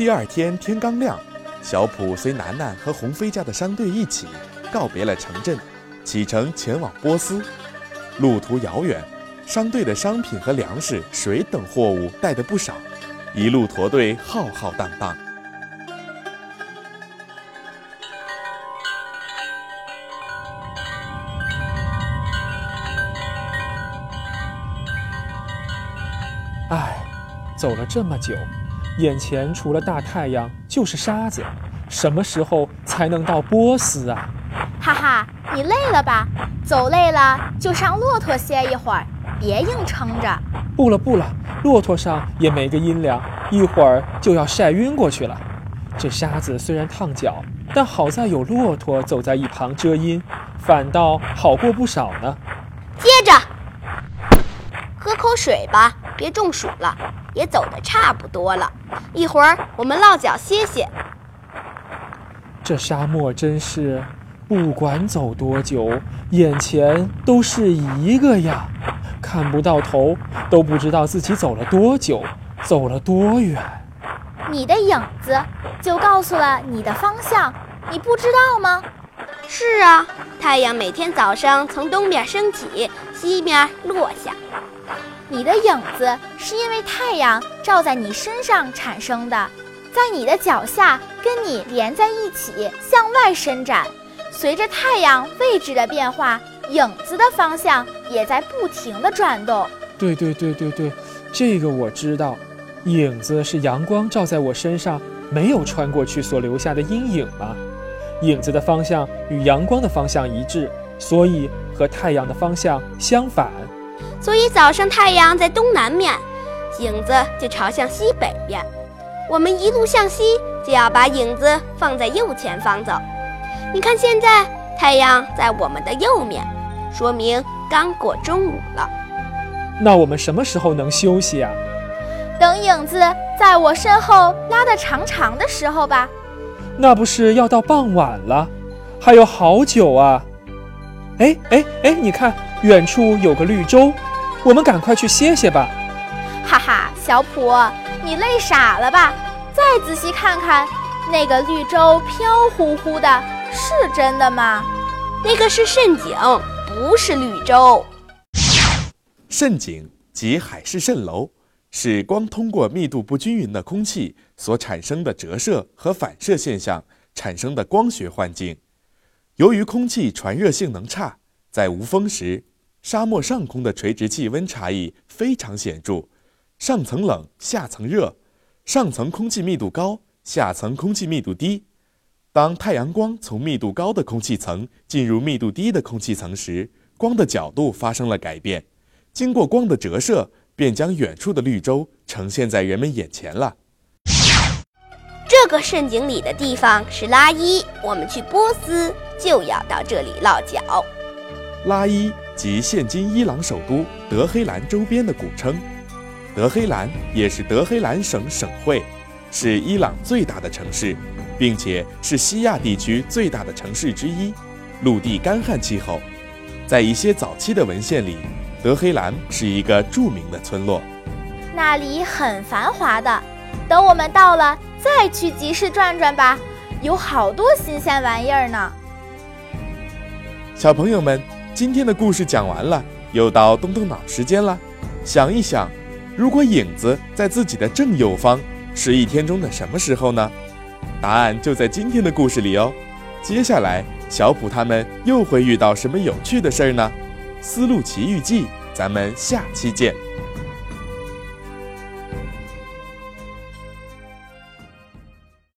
第二天天刚亮，小普随楠楠和鸿飞家的商队一起告别了城镇，启程前往波斯。路途遥远，商队的商品和粮食、水等货物带的不少，一路驼队浩浩荡荡。唉，走了这么久，眼前除了大太阳就是沙子，什么时候才能到波斯啊？哈哈，你累了吧？走累了就上骆驼歇一会儿，别硬撑着。不了不了，骆驼上也没个阴凉，一会儿就要晒晕过去了。这沙子虽然烫脚，但好在有骆驼走在一旁遮阴，反倒好过不少呢。接着，喝口水吧。别中暑了，也走得差不多了，一会儿我们落脚歇歇。这沙漠真是，不管走多久，眼前都是一个呀，看不到头，都不知道自己走了多久，走了多远。你的影子就告诉了你的方向，你不知道吗？是啊，太阳每天早上从东边升起，西边落下。你的影子是因为太阳照在你身上产生的，在你的脚下跟你连在一起，向外伸展。随着太阳位置的变化，影子的方向也在不停地转动。对对对对对，这个我知道。影子是阳光照在我身上没有穿过去所留下的阴影吗？影子的方向与阳光的方向一致，所以和太阳的方向相反。所以早上太阳在东南面，影子就朝向西北边。我们一路向西，就要把影子放在右前方走。你看，现在太阳在我们的右面，说明刚过中午了。那我们什么时候能休息啊？等影子在我身后拉得长长的时候吧。那不是要到傍晚了，还有好久啊！哎哎哎，你看，远处有个绿洲。我们赶快去歇歇吧。哈哈，小普，你累傻了吧？再仔细看看，那个绿洲飘乎乎的，是真的吗？那个是蜃景，不是绿洲。蜃景即海市蜃楼，是光通过密度不均匀的空气所产生的折射和反射现象产生的光学幻境。由于空气传热性能差，在无风时。沙漠上空的垂直气温差异非常显著，上层冷，下层热，上层空气密度高，下层空气密度低。当太阳光从密度高的空气层进入密度低的空气层时，光的角度发生了改变，经过光的折射，便将远处的绿洲呈现在人们眼前了。这个圣井里的地方是拉伊，我们去波斯就要到这里落脚。拉伊。即现今伊朗首都德黑兰周边的古称，德黑兰也是德黑兰省省会，是伊朗最大的城市，并且是西亚地区最大的城市之一。陆地干旱气候，在一些早期的文献里，德黑兰是一个著名的村落，那里很繁华的。等我们到了，再去集市转转吧，有好多新鲜玩意儿呢。小朋友们。今天的故事讲完了，又到动动脑时间了。想一想，如果影子在自己的正右方，是一天中的什么时候呢？答案就在今天的故事里哦。接下来，小普他们又会遇到什么有趣的事儿呢？《丝路奇遇记》，咱们下期见。